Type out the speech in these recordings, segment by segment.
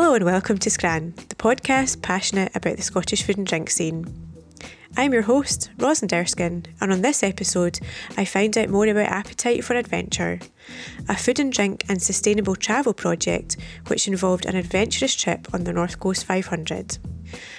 Hello and welcome to Scran, the podcast passionate about the Scottish food and drink scene. I'm your host, Rosalind Erskine, and on this episode, I find out more about Appetite for Adventure, a food and drink and sustainable travel project which involved an adventurous trip on the North Coast 500.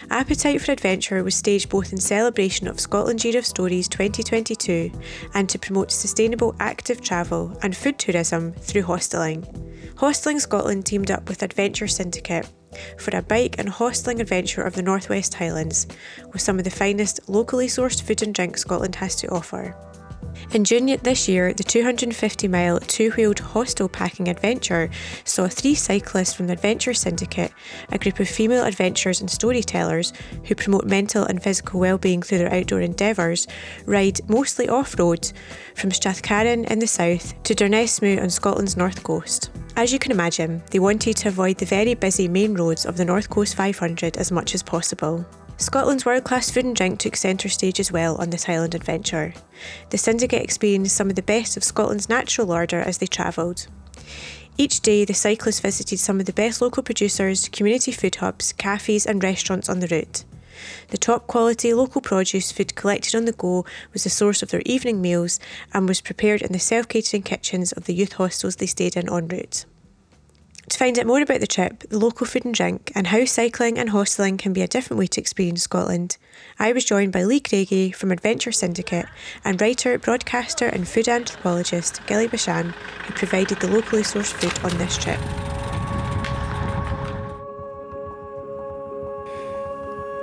Appetite for Adventure was staged both in celebration of Scotland's Year of Stories 2022 and to promote sustainable active travel and food tourism through hosteling. Hostelling Scotland teamed up with Adventure Syndicate for a bike and hosteling adventure of the Northwest Highlands with some of the finest locally sourced food and drink Scotland has to offer. In June this year, the 250 mile two wheeled hostel packing adventure saw three cyclists from the Adventure Syndicate, a group of female adventurers and storytellers who promote mental and physical well-being through their outdoor endeavours, ride mostly off-road from Strathcarron in the south to Durnesmu on Scotland's north coast. As you can imagine, they wanted to avoid the very busy main roads of the North Coast 500 as much as possible. Scotland's world class food and drink took centre stage as well on this Highland adventure. The syndicate experienced some of the best of Scotland's natural order as they travelled. Each day, the cyclists visited some of the best local producers, community food hubs, cafes, and restaurants on the route. The top quality local produce food collected on the go was the source of their evening meals and was prepared in the self catering kitchens of the youth hostels they stayed in en route. To find out more about the trip, the local food and drink, and how cycling and hosteling can be a different way to experience Scotland, I was joined by Lee Craigie from Adventure Syndicate and writer, broadcaster, and food anthropologist Ghillie Basan, who provided the locally sourced food on this trip.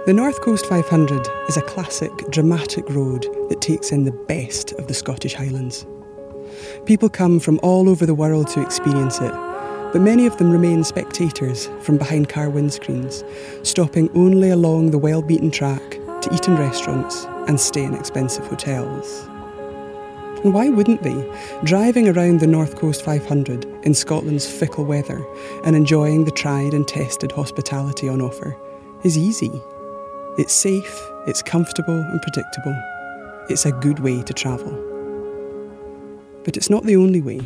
The North Coast 500 is a classic, dramatic road that takes in the best of the Scottish Highlands. People come from all over the world to experience it but many of them remain spectators from behind car windscreens, stopping only along the well beaten track to eat in restaurants and stay in expensive hotels. And why wouldn't they? Driving around the North Coast 500 in Scotland's fickle weather and enjoying the tried and tested hospitality on offer is easy. It's safe, it's comfortable and predictable. It's a good way to travel. But it's not the only way.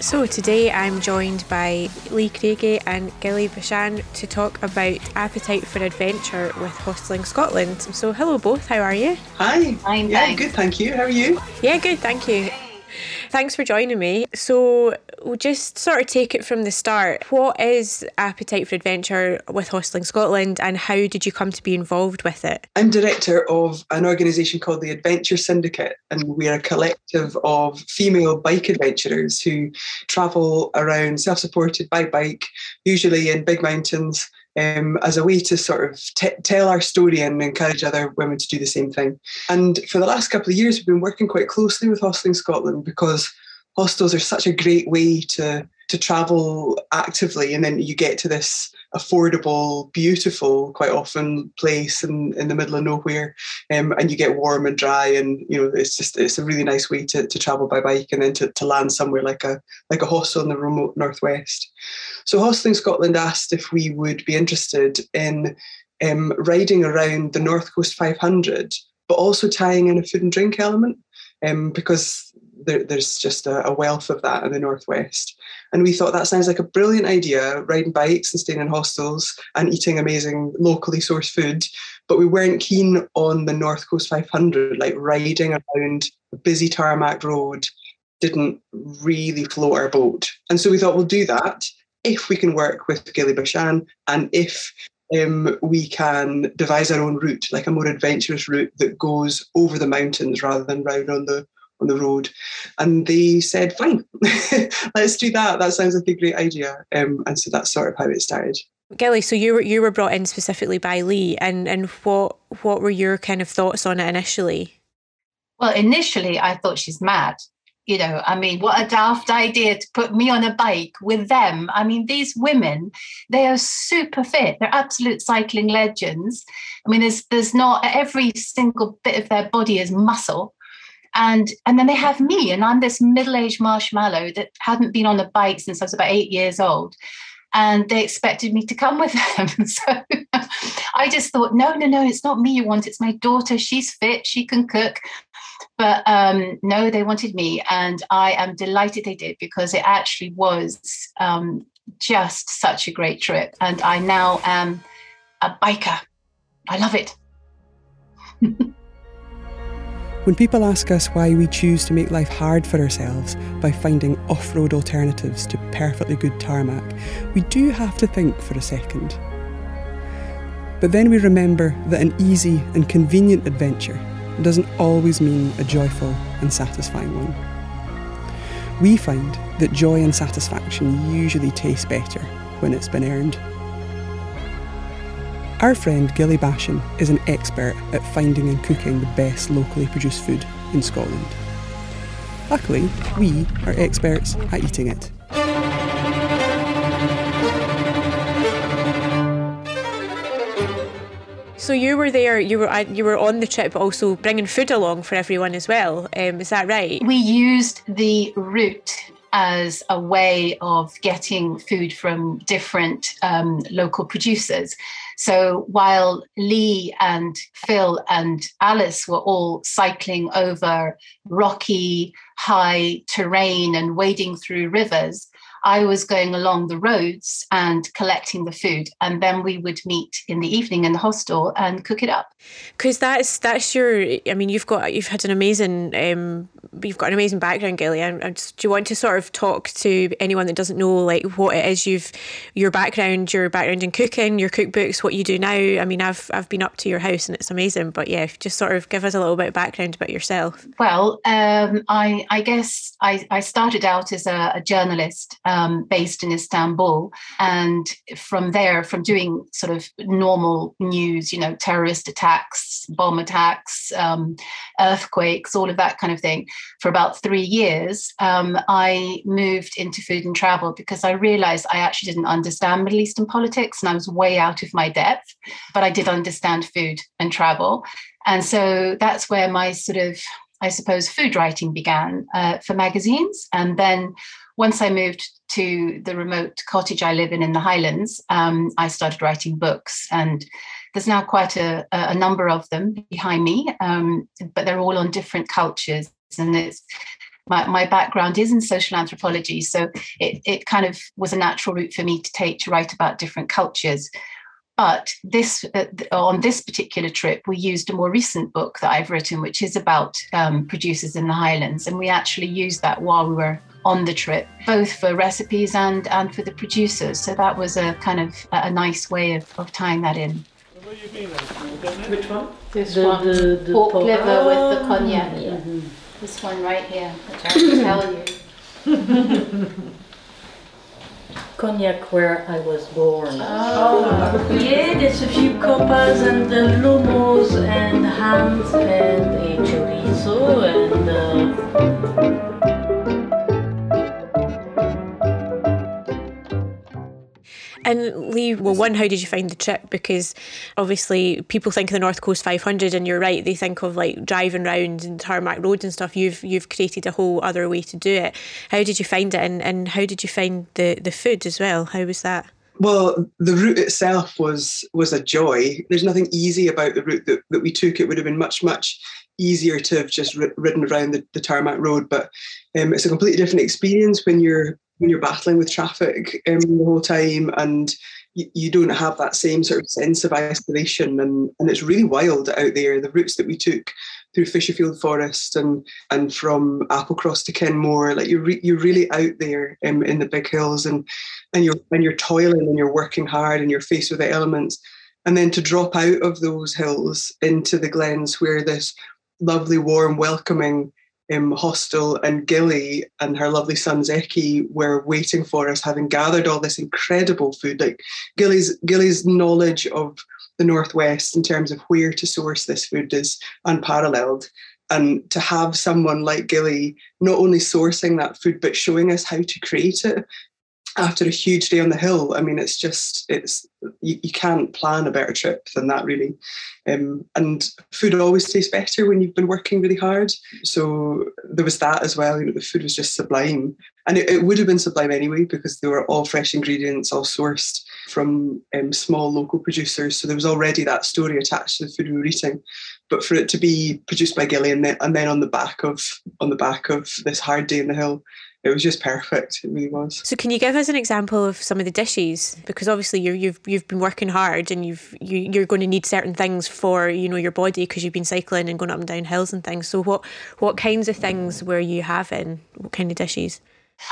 So today I'm joined by Lee Craigie and Ghillie Basan to talk about Appetite for Adventure with Hostelling Scotland. So hello both, how are you? Hi. I'm yeah, thanks. good, thank you. How are you? Yeah, good, thank you. Thanks for joining me. So, we'll just sort of take it from the start. What is Appetite for Adventure with Hostelling Scotland and how did you come to be involved with it? I'm director of an organisation called the Adventure Syndicate, and we're a collective of female bike adventurers who travel around self supported by bike, usually in big mountains. Um, as a way to sort of t- tell our story and encourage other women to do the same thing. And for the last couple of years, we've been working quite closely with Hostelling Scotland because hostels are such a great way to to travel actively, and then you get to this affordable, beautiful, quite often place in, in the middle of nowhere, um, and you get warm and dry, and you know it's just it's a really nice way to, to travel by bike, and then to, to land somewhere like a like a hostel in the remote northwest. So Hostelling Scotland asked if we would be interested in um, riding around the North Coast 500, but also tying in a food and drink element, um, because there, there's just a, a, wealth of that in the northwest. And we thought that sounds like a brilliant idea, riding bikes and staying in hostels and eating amazing locally sourced food. But we weren't keen on the North Coast 500, like riding around a busy tarmac road didn't really float our boat. And so we thought we'll do that if we can work with Ghillie Basan and if um, we can devise our own route, like a more adventurous route that goes over the mountains rather than round on the on the road. And they said, fine, let's do that. That sounds like a great idea. Um, and so that's sort of how it started. Ghillie, so you were you were brought in specifically by Lee, and and what what were your kind of thoughts on it initially? Well, initially I thought she's mad. You know, I mean, what a daft idea to put me on a bike with them. I mean, these women, they are super fit. They're absolute cycling legends. I mean, there's there's not every single bit of their body is muscle and and then they have me and i'm this middle-aged marshmallow that hadn't been on a bike since i was about eight years old. And they expected me to come with them. So i just thought no no no it's not me you want. It's my daughter. She's fit. She can cook. But um, no they wanted me and i am delighted they did because it actually was um, just such a great trip. And i now am a biker. I love it When people ask us why we choose to make life hard for ourselves by finding off road alternatives to perfectly good tarmac, we do have to think for a second. But then we remember that an easy and convenient adventure doesn't always mean a joyful and satisfying one. We find that joy and satisfaction usually taste better when it's been earned. Our friend Ghillie Basan is an expert at finding and cooking the best locally produced food in Scotland. Luckily, we are experts at eating it. So you were there. You were you were on the trip, but also bringing food along for everyone as well. Um, is that right? We used the route as a way of getting food from different um, local producers. So while Lee and Phil and Alice were all cycling over rocky, high terrain and wading through rivers, I was going along the roads and collecting the food, and then we would meet in the evening in the hostel and cook it up. Because that's that's your. I mean, you've got you've had an amazing um, you've got an amazing background, Ghillie. And, and do you want to sort of talk to anyone that doesn't know like what it is you've your background, your background in cooking, your cookbooks, what you do now? I mean, I've I've been up to your house and it's amazing. But yeah, just sort of give us a little bit of background about yourself. Well, um, I I guess I I started out as a, a journalist um, based in Istanbul, and from there, from doing sort of normal news, you know, terrorist attacks, bomb attacks, um, earthquakes, all of that kind of thing for about three years, um, I moved into food and travel because I realized I actually didn't understand Middle Eastern politics and I was way out of my depth, but I did understand food and travel. And so that's where my sort of, I suppose, food writing began uh, for magazines. And then once I moved to the remote cottage I live in in the Highlands, um, I started writing books. And there's now quite a, a number of them behind me, um, but they're all on different cultures and it's my, my background is in social anthropology so it, it kind of was a natural route for me to take to write about different cultures but this uh, on this particular trip we used a more recent book that i've written which is about um, producers in the highlands. And we actually used that while we were on the trip both for recipes and and for the producers. So that was a kind of a nice way of, of tying that in. Which one? This the, one. the, the pork, pork. liver with the cognac. mm-hmm. This one right here, which I will tell you. Cognac where I was born. Oh. Yeah, there's a few copas and the lomos and hams and a chorizo and uh, And Lee, well, one, how did you find the trip? Because obviously people think of the North Coast 500, and you're right, they think of like driving around and tarmac roads and stuff. You've you've created a whole other way to do it. How did you find it, and, and how did you find the the food as well? How was that? Well, the route itself was was a joy. There's nothing easy about the route that, that we took. It would have been much much easier to have just ridden around the, the tarmac road, but um, it's a completely different experience when you're when you're battling with traffic um, the whole time and you, don't have that same sort of sense of isolation and, and it's really wild out there the routes that we took through Fisherfield Forest and and from Applecross to Kenmore like you're, re- you're really out there um, in the big hills and and you're and you're toiling and you're working hard and you're faced with the elements. And then to drop out of those hills into the glens where this lovely warm welcoming um, hostel, and Ghillie and her lovely son Zeki were waiting for us, having gathered all this incredible food. Like Ghillie's Ghillie's knowledge of the Northwest in terms of where to source this food is unparalleled. And to have someone like Ghillie not only sourcing that food but showing us how to create it after a huge day on the hill, I mean, it's just it's you, you can't plan a better trip than that, really. Um, and food always tastes better when you've been working really hard. So there was that as well. You know, the food was just sublime, and it, it would have been sublime anyway because they were all fresh ingredients, all sourced from um, small local producers. So there was already that story attached to the food we were eating. But for it to be produced by Ghillie and then, and then on the back of on the back of this hard day in the hill, it was just perfect. It really was. So, can you give us an example of some of the dishes? Because obviously, you you've you've been working hard, and you've you, you're going to need certain things for you know your body because you've been cycling and going up and down hills and things. So, what what kinds of things were you having? What kind of dishes?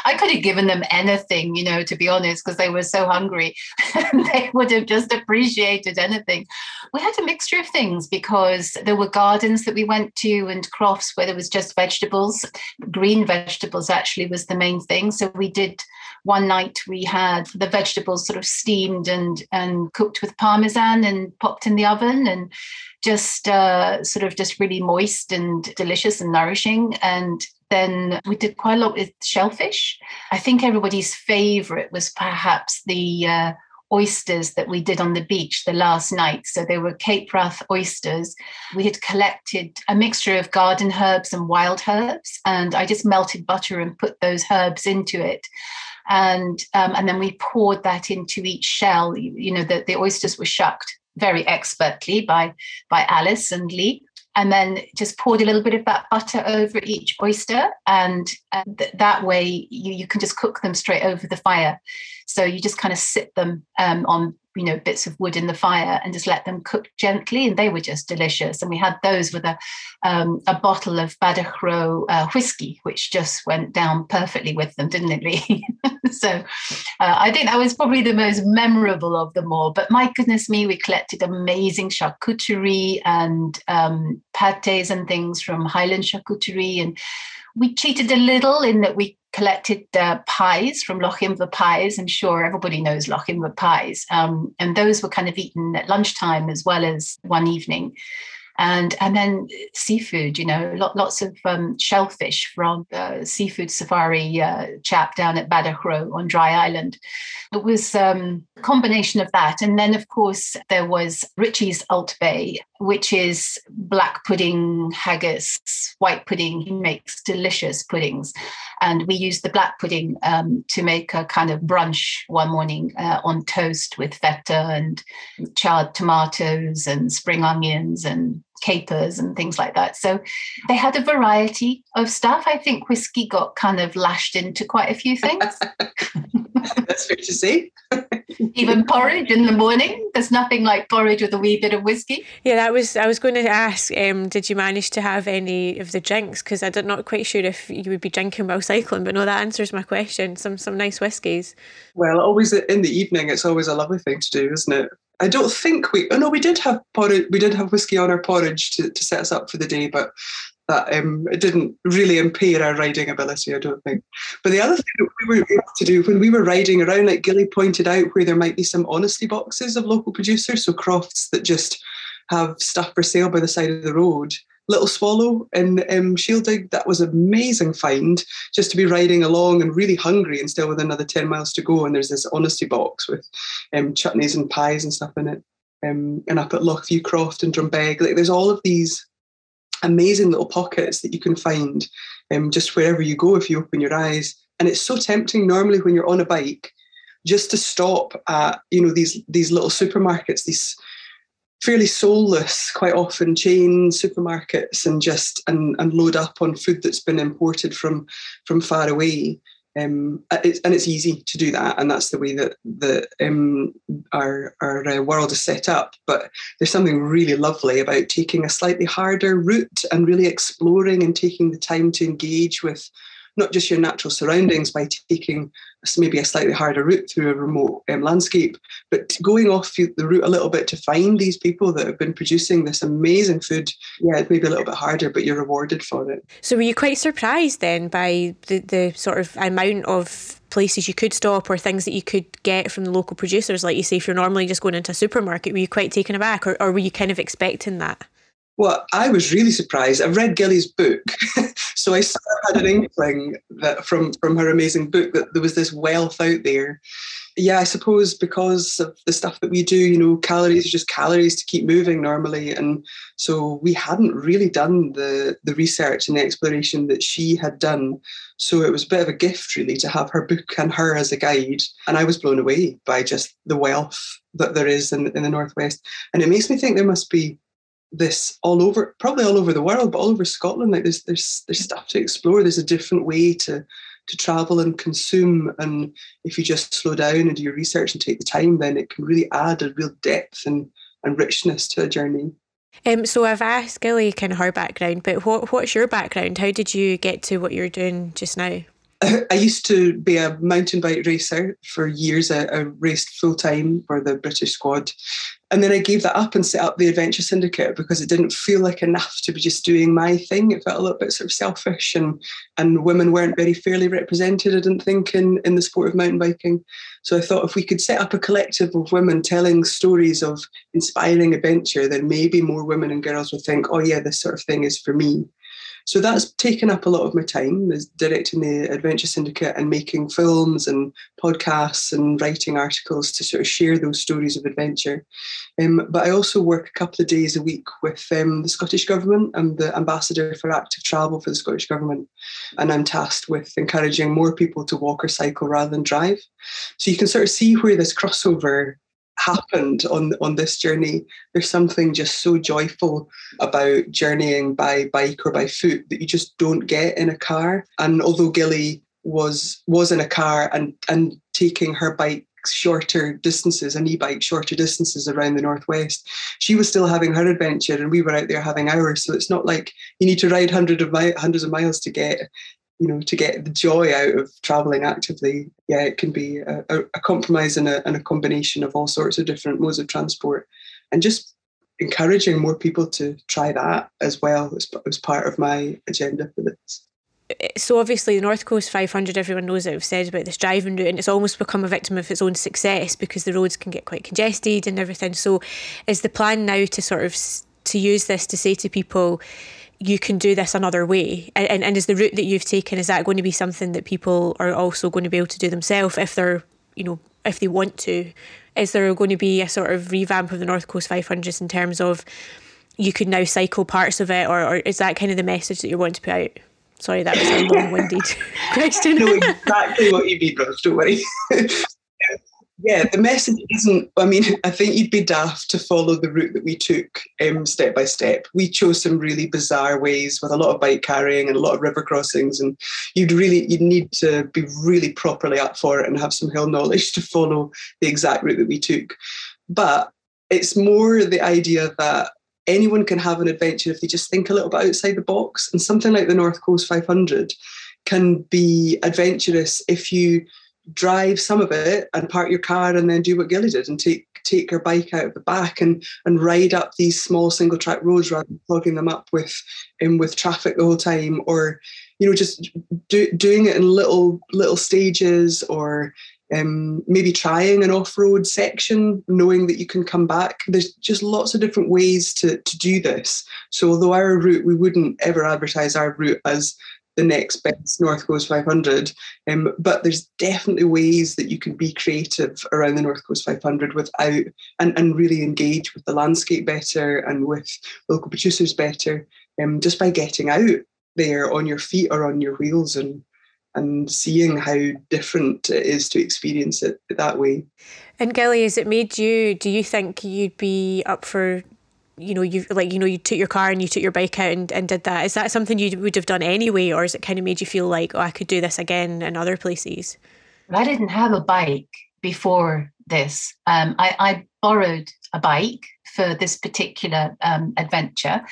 I could have given them anything, you know, to be honest, because they were so hungry. they would have just appreciated anything. We had a mixture of things because there were gardens that we went to and crofts where there was just vegetables. Green vegetables actually was the main thing. So we did one night we had the vegetables sort of steamed and and cooked with parmesan and popped in the oven and just uh, sort of just really moist and delicious and nourishing. And then we did quite a lot with shellfish. I think everybody's favorite was perhaps the uh, oysters that we did on the beach the last night. So they were Cape Wrath oysters. We had collected a mixture of garden herbs and wild herbs, and I just melted butter and put those herbs into it. And um, and then we poured that into each shell. You, you know, the, the oysters were shucked very expertly by by Alice and Lee and then just poured a little bit of that butter over each oyster and, and th- that way you, you can just cook them straight over the fire so you just kind of sit them um, on you know bits of wood in the fire and just let them cook gently and they were just delicious. And we had those with a um, a bottle of badachro uh, whiskey which just went down perfectly with them didn't it Lee? So uh, I think that was probably the most memorable of them all. But my goodness me we collected amazing charcuterie and um, pates and things from Highland Charcuterie and we cheated a little in that we collected uh, pies from Lochinver Pies. I'm sure everybody knows Lochinver Pies. Um, and those were kind of eaten at lunchtime as well as one evening and and then seafood. You know, lots of um, shellfish from the seafood safari uh, chap down at Badachro on Dry Island. It was um, a combination of that, and then of course there was Richie's Alt Bay, which is black pudding, haggis, white pudding. He makes delicious puddings, and we used the black pudding um, to make a kind of brunch one morning uh, on toast with feta and charred tomatoes and spring onions and capers and things like that. So they had a variety of stuff. I think whiskey got kind of lashed into quite a few things. That's fair to say. Even porridge in the morning. There's nothing like porridge with a wee bit of whiskey. Yeah, that was. I was going to ask. Um, did you manage to have any of the drinks? Because I'm not quite sure if you would be drinking while cycling. But no, that answers my question. Some some nice whiskies. Well, always in the evening. It's always a lovely thing to do, isn't it? I don't think we. Oh no, we did have porridge. We did have whiskey on our porridge to, to set us up for the day, but that um, it didn't really impair our riding ability. I don't think. But the other thing that we were able to do when we were riding around, like Ghillie pointed out, where there might be some honesty boxes of local producers, so crofts that just have stuff for sale by the side of the road. Little Swallow in um, that was an amazing find just to be riding along and really hungry and still with another 10 miles to go. And there's this honesty box with um, chutneys and pies and stuff in it. Um, and up at Lochview Croft and Drumbeg, like there's all of these amazing little pockets that you can find um, just wherever you go if you open your eyes. And it's so tempting normally when you're on a bike just to stop at you know these these little supermarkets, these fairly soulless, quite often chain supermarkets, and just and, and load up on food that's been imported from from far away. Um, it's, and it's easy to do that, and that's the way that the um, our our uh, world is set up. But there's something really lovely about taking a slightly harder route and really exploring and taking the time to engage with not just your natural surroundings by taking maybe a slightly harder route through a remote um, landscape, but going off the route a little bit to find these people that have been producing this amazing food, yeah, it's maybe a little bit harder, but you're rewarded for it. So were you quite surprised then by the, the sort of amount of places you could stop or things that you could get from the local producers? Like you say, if you're normally just going into a supermarket, were you quite taken aback or, or were you kind of expecting that? Well, I was really surprised. I've read Ghillie's book, so I sort of had an inkling that from from her amazing book that there was this wealth out there. Yeah, I suppose because of the stuff that we do, you know, calories are just calories to keep moving normally, and so we hadn't really done the the research and the exploration that she had done. So it was a bit of a gift, really, to have her book and her as a guide. And I was blown away by just the wealth that there is in, in the northwest, and it makes me think there must be this all over, probably all over the world, but all over Scotland. Like there's there's there's stuff to explore. There's a different way to to travel and consume. And if you just slow down and do your research and take the time, then it can really add a real depth and, and richness to a journey. Um, so I've asked Ghillie kind of her background, but what what's your background? How did you get to what you're doing just now? I used to be a mountain bike racer for years. I, I raced full time for the British squad. And then I gave that up and set up the Adventure Syndicate because it didn't feel like enough to be just doing my thing. It felt a little bit sort of selfish and and women weren't very fairly represented, I didn't think, in, in the sport of mountain biking. So I thought if we could set up a collective of women telling stories of inspiring adventure, then maybe more women and girls would think, oh yeah, this sort of thing is for me. So that's taken up a lot of my time, is directing the Adventure Syndicate and making films and podcasts and writing articles to sort of share those stories of adventure. Um, but I also work a couple of days a week with um, the Scottish Government. I'm the ambassador for active travel for the Scottish Government, and I'm tasked with encouraging more people to walk or cycle rather than drive. So you can sort of see where this crossover happened on on this journey there's something just so joyful about journeying by bike or by foot that you just don't get in a car and although Ghillie was was in a car and and taking her bike shorter distances, an e-bike shorter distances around the northwest. She was still having her adventure, and we were out there having ours. So it's not like you need to ride hundreds of mi- hundreds of miles to get you know, to get the joy out of traveling actively, yeah, it can be a, a compromise and a, and a combination of all sorts of different modes of transport. And just encouraging more people to try that as well as, as part of my agenda for this eh, so obviously the North Coast 500, everyone knows that I've said about this driving route, and it's almost become a victim of its own success because the roads can get quite congested and everything. So, is the plan now to sort of to use this to say to people, you can do this another way. And, and and is the route that you've taken is that going to be something that people are also going to be able to do themselves if they're you know if they want to? Is there going to be a sort of revamp of the north coast 500s in terms of you could now cycle parts of it or, or is that kind of the message that you want to put out? Sorry that was a long-winded question. No exactly what you mean don't worry yeah, the message isn't. I mean, I think you'd be daft to follow the route that we took um, step by step. We chose some really bizarre ways with a lot of bike carrying and a lot of river crossings, and you'd really you'd need to be really properly up for it and have some hill knowledge to follow the exact route that we took. But it's more the idea that anyone can have an adventure if they just think a little bit outside the box, and something like the North Coast 500 can be adventurous if you drive some of it and park your car and then do what Ghillie did and take take your bike out of the back and and ride up these small single track roads rather than clogging them up with with traffic the whole time or you know just do, doing it in little little stages or um, maybe trying an off-road section knowing that you can come back. There's just lots of different ways to, to do this. So although our route we wouldn't ever advertise our route as the next best North Coast 500. Um, but there's definitely ways that you can be creative around the North Coast 500 without and, and really engage with the landscape better and with local producers better, um, just by getting out there on your feet or on your wheels and and seeing how different it is to experience it that way. And Ghillie, has it made you? Do you think you'd be up for you know you like you know you took your car and you took your bike out and, and did that. Is that something you would have done anyway or is it kind of made you feel like oh i could do this again in other places i didn't have a bike before this. Um, I, I, borrowed a bike for this particular um, adventure.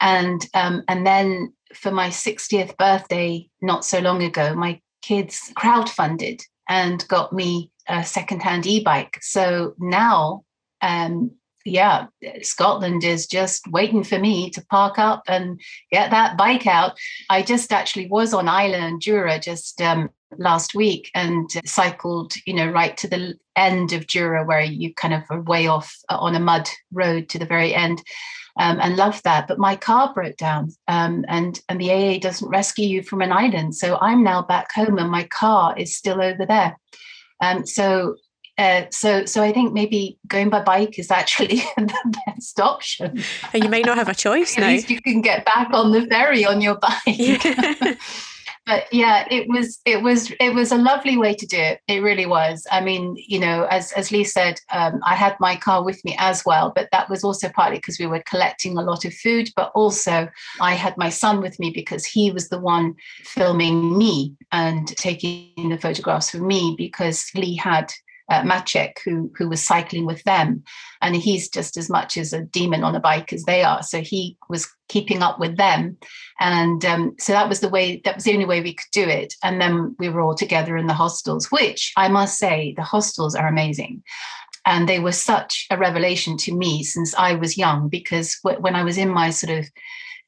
And um, and then for my 60th birthday not so long ago my kids crowdfunded and got me a secondhand e-bike. So now, um, yeah, Scotland is just waiting for me to park up and get that bike out. I just actually was on Island Jura just um, last week and cycled, you know, right to the end of Jura where you kind of are way off on a mud road to the very end um, and loved that. But my car broke down, um, and and the AA doesn't rescue you from an island. So I'm now back home, and my car is still over there. Um, so. Uh, so, so I think maybe going by bike is actually the best option. And you may not have a choice At now. least you can get back on the ferry on your bike. Yeah. but yeah it was it was it was a lovely way to do it it really was i mean you know as as lee said um, i had my car with me as well but that was also partly because we were collecting a lot of food but also i had my son with me because he was the one filming me and taking the photographs for me because lee had uh, Maciek, who who was cycling with them, and he's just as much as a demon on a bike as they are. So he was keeping up with them, and um, so that was the way. That was the only way we could do it. And then we were all together in the hostels, which I must say, the hostels are amazing. And they were such a revelation to me since I was young, because w- when I was in my sort of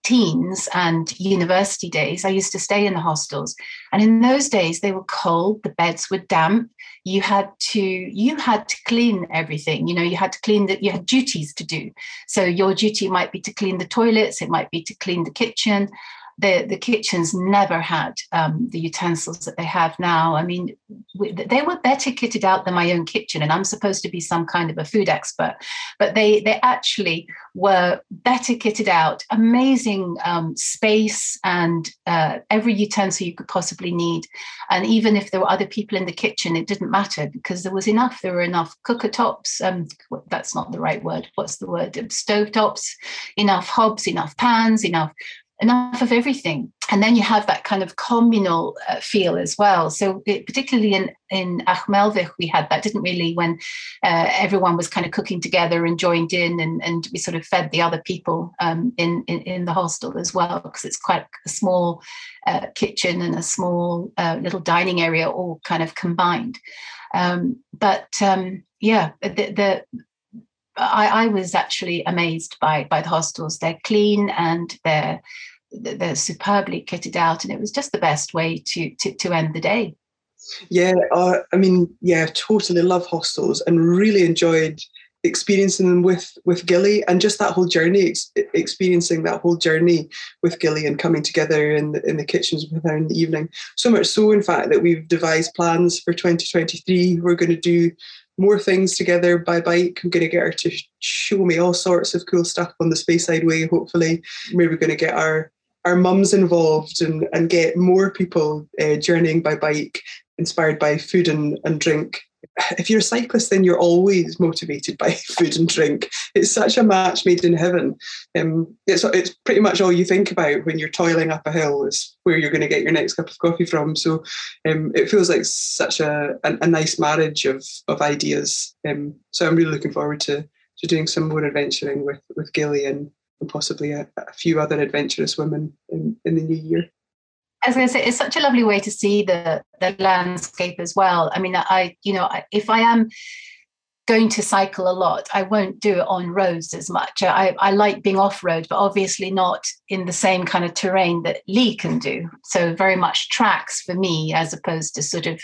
teens and university days, I used to stay in the hostels. And in those days, they were cold, the beds were damp. You had to you had to clean everything. You know, you had to clean that you had duties to do. So your duty might be to clean the toilets, it might be to clean the kitchen. The, the kitchens never had um, the utensils that they have now. I mean, we, they were better kitted out than my own kitchen, and I'm supposed to be some kind of a food expert, but they they actually were better kitted out, amazing um, space and uh, every utensil you could possibly need. And even if there were other people in the kitchen, it didn't matter because there was enough. There were enough cooker tops. Um, that's not the right word. What's the word? Stove tops, enough hobs, enough pans, enough enough of everything. And then you have that kind of communal uh, feel as well. So it, particularly in in Achmelvich we had that didn't really when uh, everyone was kind of cooking together and joined in and, and we sort of fed the other people um, in, in, in the hostel as well because it's quite a small uh, kitchen and a small uh, little dining area all kind of combined. Um, but um, yeah the, the I, I was actually amazed by by the hostels. They're clean and they're they're superbly kitted out, and it was just the best way to to, to end the day. Yeah, uh, I mean, yeah, totally love hostels and really enjoyed experiencing them with with Ghillie and just that whole journey, ex- experiencing that whole journey with Ghillie and coming together in the, in the kitchens with her in the evening. So much so, in fact, that we've devised plans for 2023. We're going to do more things together by bike. I'm going to get her to show me all sorts of cool stuff on the Speyside Way. Hopefully, maybe we're going to get our our mums involved and, and get more people uh, journeying by bike, inspired by food and, and drink. If you're a cyclist, then you're always motivated by food and drink. It's such a match made in heaven. Um, it's it's pretty much all you think about when you're toiling up a hill is where you're going to get your next cup of coffee from. So um, it feels like such a, a, a, nice marriage of of ideas. Um, so I'm really looking forward to to doing some more adventuring with with Ghillie and and possibly a, a few other adventurous women in, in the new year. I was going to say it's such a lovely way to see the the landscape as well. I mean, I you know if I am going to cycle a lot, I won't do it on roads as much. I, I like being off road, but obviously not in the same kind of terrain that Lee can do. So very much tracks for me, as opposed to sort of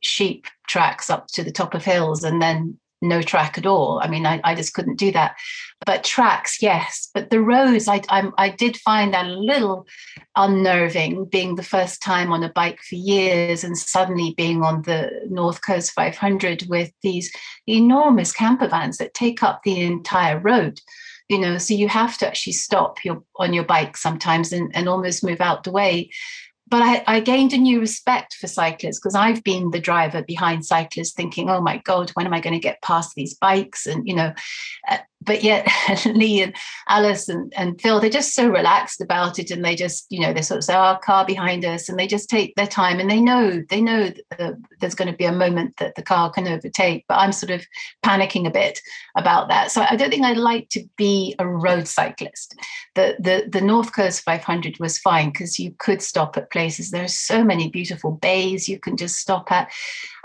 sheep tracks up to the top of hills and then no track at all. I mean, I, I just couldn't do that. But tracks, yes. But the roads, I, I, I did find that a little unnerving, being the first time on a bike for years and suddenly being on the North Coast 500 with these enormous camper vans that take up the entire road. You know, so you have to actually stop your on your bike sometimes and, and almost move out the way but I, I, gained a new respect for cyclists because I've been the driver behind cyclists, thinking, "Oh my God, when am I going to get past these bikes?" And you know, uh, but yet Lee and Alice and, and Phil, they're just so relaxed about it. And they just, you know, they sort of say, oh, car behind us. And they just take their time and they know, they know uh, there's going to be a moment that the car can overtake. But I'm sort of panicking a bit about that. So I don't think I'd like to be a road cyclist. The, the, the North Coast 500 was fine because you could stop at places. There are so many beautiful bays you can just stop at.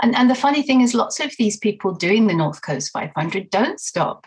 And, and the funny thing is, lots of these people doing the North Coast 500 don't stop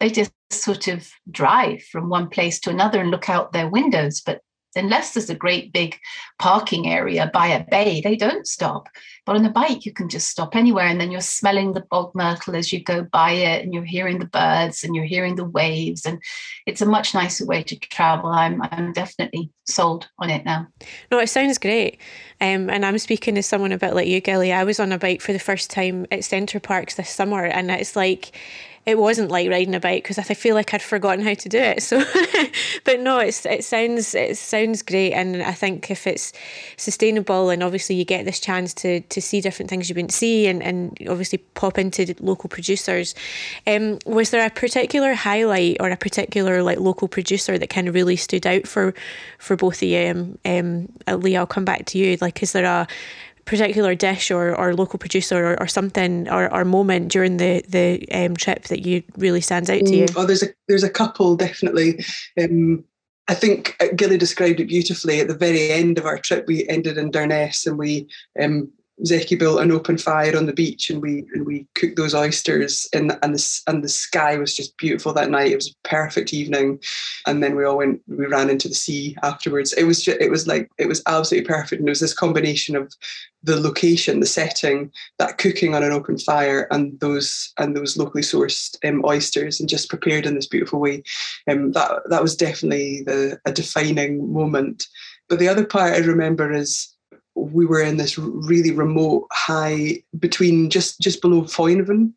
they just sort of drive from one place to another and look out their windows. But unless there's a great big parking area by a bay, they don't stop. But on a bike, you can just stop anywhere. And then you're smelling the bog myrtle as you go by it, and you're hearing the birds and you're hearing the waves. And it's a much nicer way to travel. I'm, I'm definitely sold on it now. No, it sounds great. Um, and I'm speaking as someone a bit like you, Ghillie. I was on a bike for the first time at Center Parcs this summer, and it's like, it wasn't like riding a bike because I feel like I'd forgotten how to do it. So, but no, it's it sounds it sounds great, and I think if it's sustainable and obviously you get this chance to to see different things you wouldn't see, and and obviously pop into local producers. Um, was there a particular highlight or a particular like local producer that kind of really stood out for for both of you? Um, um, Lee, I'll come back to you. Like, is there a particular dish or, or local producer or, or something or, or moment during the the um, trip that you really stands out to you? Oh, there's a there's a couple definitely. Um, I think uh, Ghillie described it beautifully. At the very end of our trip, we ended in Durness and we um, Zeki built an open fire on the beach and we and we cooked those oysters and and the and the sky was just beautiful that night. It was a perfect evening, and then we all went. We ran into the sea afterwards. It was just, it was like it was absolutely perfect, and it was this combination of the location, the setting, that cooking on an open fire, and those and those locally sourced um, oysters, and just prepared in this beautiful way. Um, that that was definitely the a defining moment. But the other part I remember is we were in this really remote high between just just below Foinaven.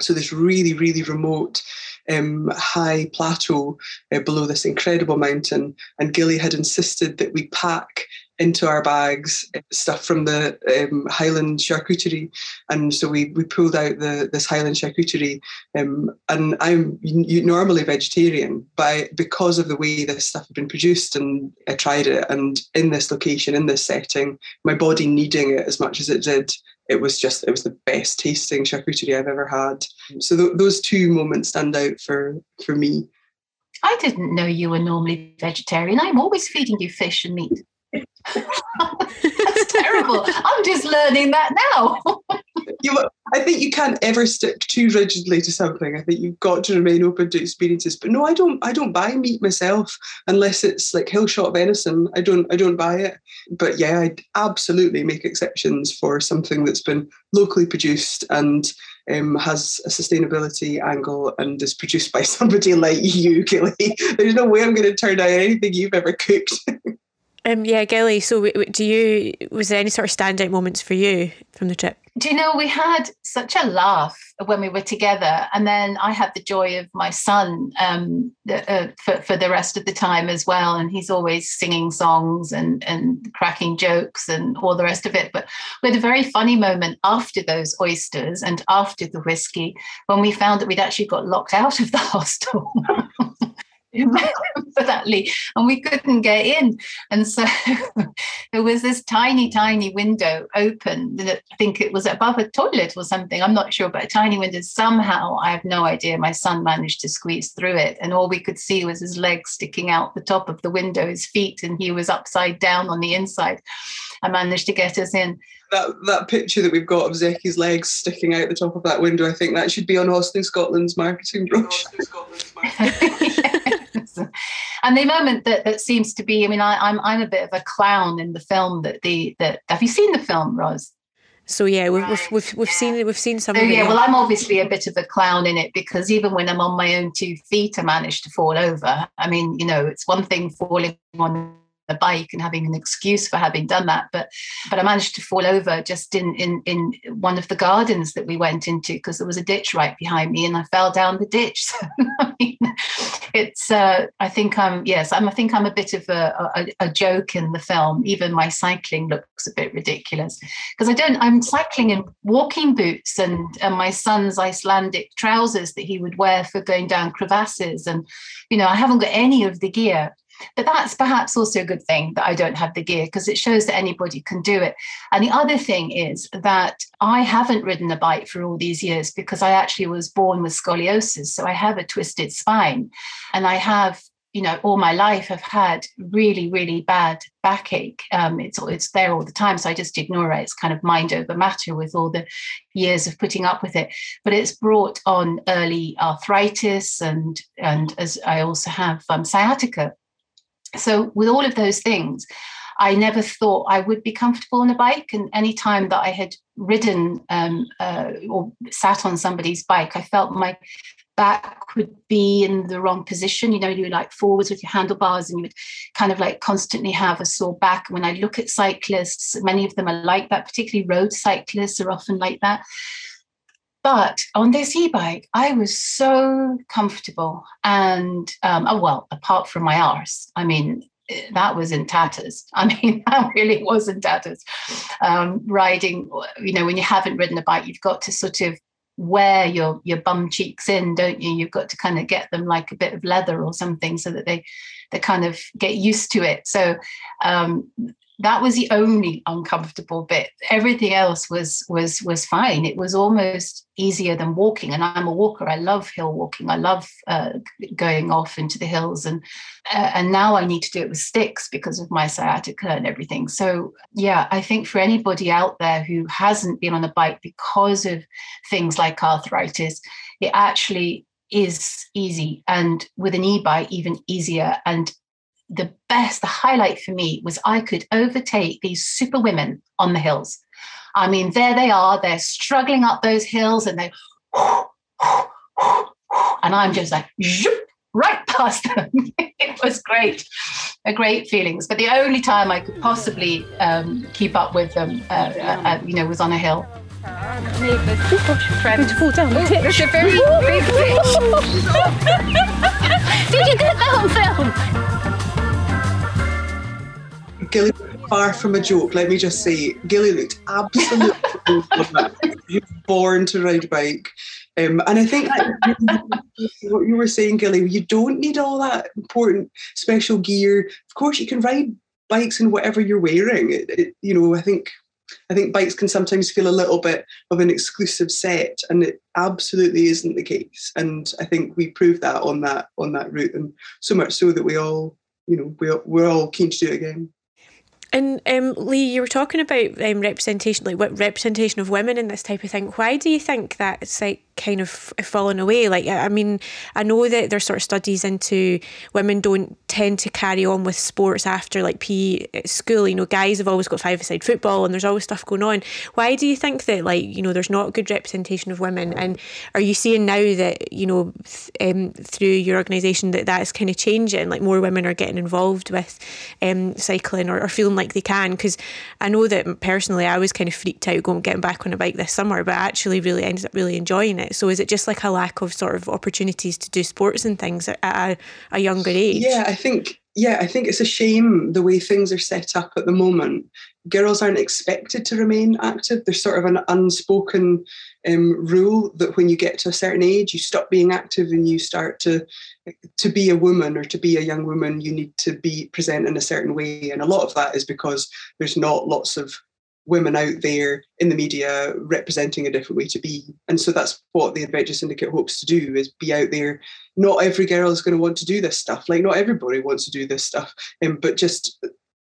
So this really, really remote um, high plateau uh, below this incredible mountain. And Ghillie had insisted that we pack into our bags stuff from the um, Highland charcuterie, and so we we pulled out the this Highland charcuterie. Um, and I'm normally vegetarian, but I, because of the way this stuff had been produced, and I tried it, and in this location, in this setting, my body needing it as much as it did, it was just it was the best tasting charcuterie I've ever had. So th- those two moments stand out for for me. I didn't know you were normally vegetarian. I'm always feeding you fish and meat. That's terrible. I'm just learning that now. you, I think you can't ever stick too rigidly to something. I think you've got to remain open to experiences. But no, I don't. I don't buy meat myself unless it's like hillshot venison. I don't. I don't buy it. But yeah, I absolutely make exceptions for something that's been locally produced and um, has a sustainability angle and is produced by somebody like you, Kelly. There's no way I'm going to turn down anything you've ever cooked. Um, yeah, Ghillie. So, do you was there any sort of standout moments for you from the trip? Do you know we had such a laugh when we were together, and then I had the joy of my son um, uh, for for the rest of the time as well, and he's always singing songs and and cracking jokes and all the rest of it. But we had a very funny moment after those oysters and after the whiskey when we found that we'd actually got locked out of the hostel. For that Lee, and we couldn't get in. And so there was this tiny, tiny window open that I think it was above a toilet or something. I'm not sure, but a tiny window. Somehow, I have no idea. My son managed to squeeze through it, and all we could see was his legs sticking out the top of the window, his feet, and he was upside down on the inside. I managed to get us in. That that picture that we've got of Zeki's legs sticking out the top of that window, I think that should be on Hostelling Scotland's marketing brochure. and the moment that, that seems to be, I mean, I, am I'm, I'm a bit of a clown in the film that the that have you seen the film, Ros? So yeah, we've, we've, we've, we've seen we've seen some. Oh, yeah, well, I'm obviously a bit of a clown in it because even when I'm on my own two feet, I manage to fall over. I mean, you know, it's one thing falling on a bike and having an excuse for having done that. But but i managed to fall over just in in in one of the gardens that we went into because there was a ditch right behind me and i fell down the ditch. So I mean, it's uh, I think I'm yes I'm I think I'm a bit of a, a, a joke in the film. Even my cycling looks a bit ridiculous because I don't I'm cycling in walking boots and, and my son's Icelandic trousers that he would wear for going down crevasses. And you know I haven't got any of the gear but that's perhaps also a good thing that I don't have the gear because it shows that anybody can do it. And the other thing is that I haven't ridden a bike for all these years because I actually was born with scoliosis. So I have a twisted spine and I have you know all my life have had really really bad backache um, it's it's there all the time so i just ignore it it's kind of mind over matter with all the years of putting up with it but it's brought on early arthritis and and as i also have um, sciatica so with all of those things i never thought i would be comfortable on a bike. And any time that i had ridden um, uh, or sat on somebody's bike i felt my back would be in the wrong position. You know you like forwards with your handlebars and you would kind of like constantly have a sore back. When i look at cyclists many of them are like that particularly road cyclists are often like that but on this e-bike, I was so comfortable, and um, oh well, apart from my arse, I mean, that was in tatters. I mean, that really was in tatters. Um, riding, you know, when you haven't ridden a bike, you've got to sort of wear your your bum cheeks in, don't you? You've got to kind of get them like a bit of leather or something so that they they kind of get used to it. So um, that was the only uncomfortable bit. Everything else was was was fine. It was almost easier than walking and i'm a walker. I love hill walking. I love uh, going off into the hills and uh, and now i need to do it with sticks because of my sciatica and everything. So yeah i think for anybody out there who hasn't been on a bike because of things like arthritis it actually is easy and with an e-bike even easier and the best, the highlight for me was I could overtake these super women on the hills. I mean, there they are, they're struggling up those hills and they, and I'm just like, right past them. it was great, a great feelings. But the only time I could possibly um, keep up with them, uh, uh, uh, you know, was on a hill. Neighbours, friends. fall down the pitch. It's a very big pitch. Did you get that on film? Ghillie far from a joke. Let me just say, Ghillie looked absolutely born to ride a bike. Um, and I think what you were saying, Ghillie, you don't need all that important special gear. Of course, you can ride bikes in whatever you're wearing. It, it, you know, I think I think bikes can sometimes feel a little bit of an exclusive set, and it absolutely isn't the case. And I think we proved that on that on that route, and so much so that we all, you know, we we're all keen to do it again. And um, Lee, you were talking about um, representation, like what representation of women in this type of thing. Why do you think that's like kind of fallen away? Like, I mean, I know that there's sort of studies into women don't tend to carry on with sports after like PE at school. You know, guys have always got five-a-side football, and there's always stuff going on. Why do you think that like you know there's not good representation of women? And are you seeing now that you know th- um, through your organisation that that is kind of changing? Like more women are getting involved with um, cycling or, or feeling like they can because I know that personally I was kind of freaked out going getting back on a bike this summer, but I actually really ended up really enjoying it. So is it just like a lack of sort of opportunities to do sports and things at a, a younger age? Yeah, I think yeah, I think it's a shame the way things are set up at the moment. Girls aren't expected to remain active. There's sort of an unspoken um, rule that when you get to a certain age, you stop being active and you start to to be a woman or to be a young woman. You need to be present in a certain way, and a lot of that is because there's not lots of women out there in the media representing a different way to be. And so that's what the Adventure Syndicate hopes to do is be out there. Not every girl is going to want to do this stuff. Like not everybody wants to do this stuff. Um, but just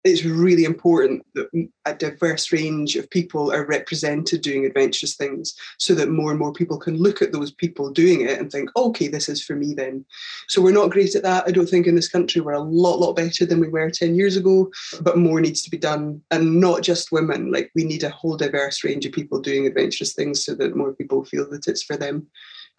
it's really important that a diverse range of people are represented doing adventurous things so that more and more people can look at those people doing it and think, okay, this is for me then. So we're not great at that. I don't think in this country we're a lot, lot better than we were 10 years ago, but more needs to be done. And not just women, like we need a whole diverse range of people doing adventurous things so that more people feel that it's for them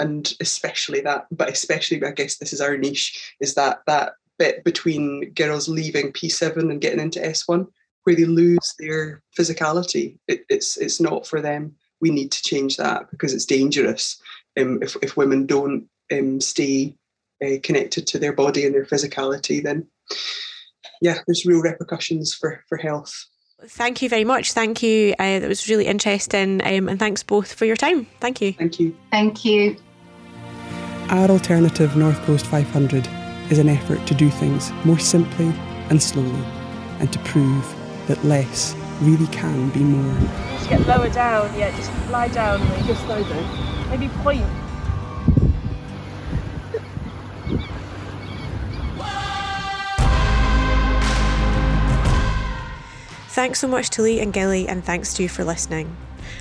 and especially that but especially i guess this is our niche is that that bit between girls leaving P7 and getting into S1 where they lose their physicality. It, it's it's not for them. We need to change that because it's dangerous um, if, if women don't um, stay uh, connected to their body and their physicality, then yeah, there's real repercussions for, for health. Thank you very much. Thank you. Uh, that was really interesting. Um, and thanks both for your time. Thank you. Thank you. Thank you. Our alternative North Coast 500 is an effort to do things more simply and slowly, and to prove that less really can be more. Just get lower down, yeah, just lie down. Maybe. Just lie down. Maybe point. Thanks so much to Lee and Ghillie, and thanks to you for listening.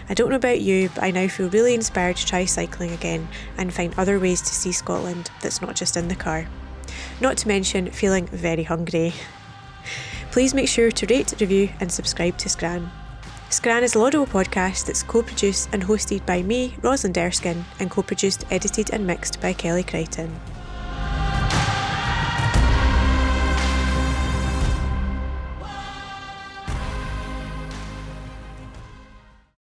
I don't know about you, but I now feel really inspired to try cycling again and find other ways to see Scotland that's not just in the car. Not to mention feeling very hungry. Please make sure to rate, review, and subscribe to Scran. Scran is a laudable podcast that's co produced and hosted by me, Rosalind Erskine, and co produced, edited, and mixed by Kelly Crichton.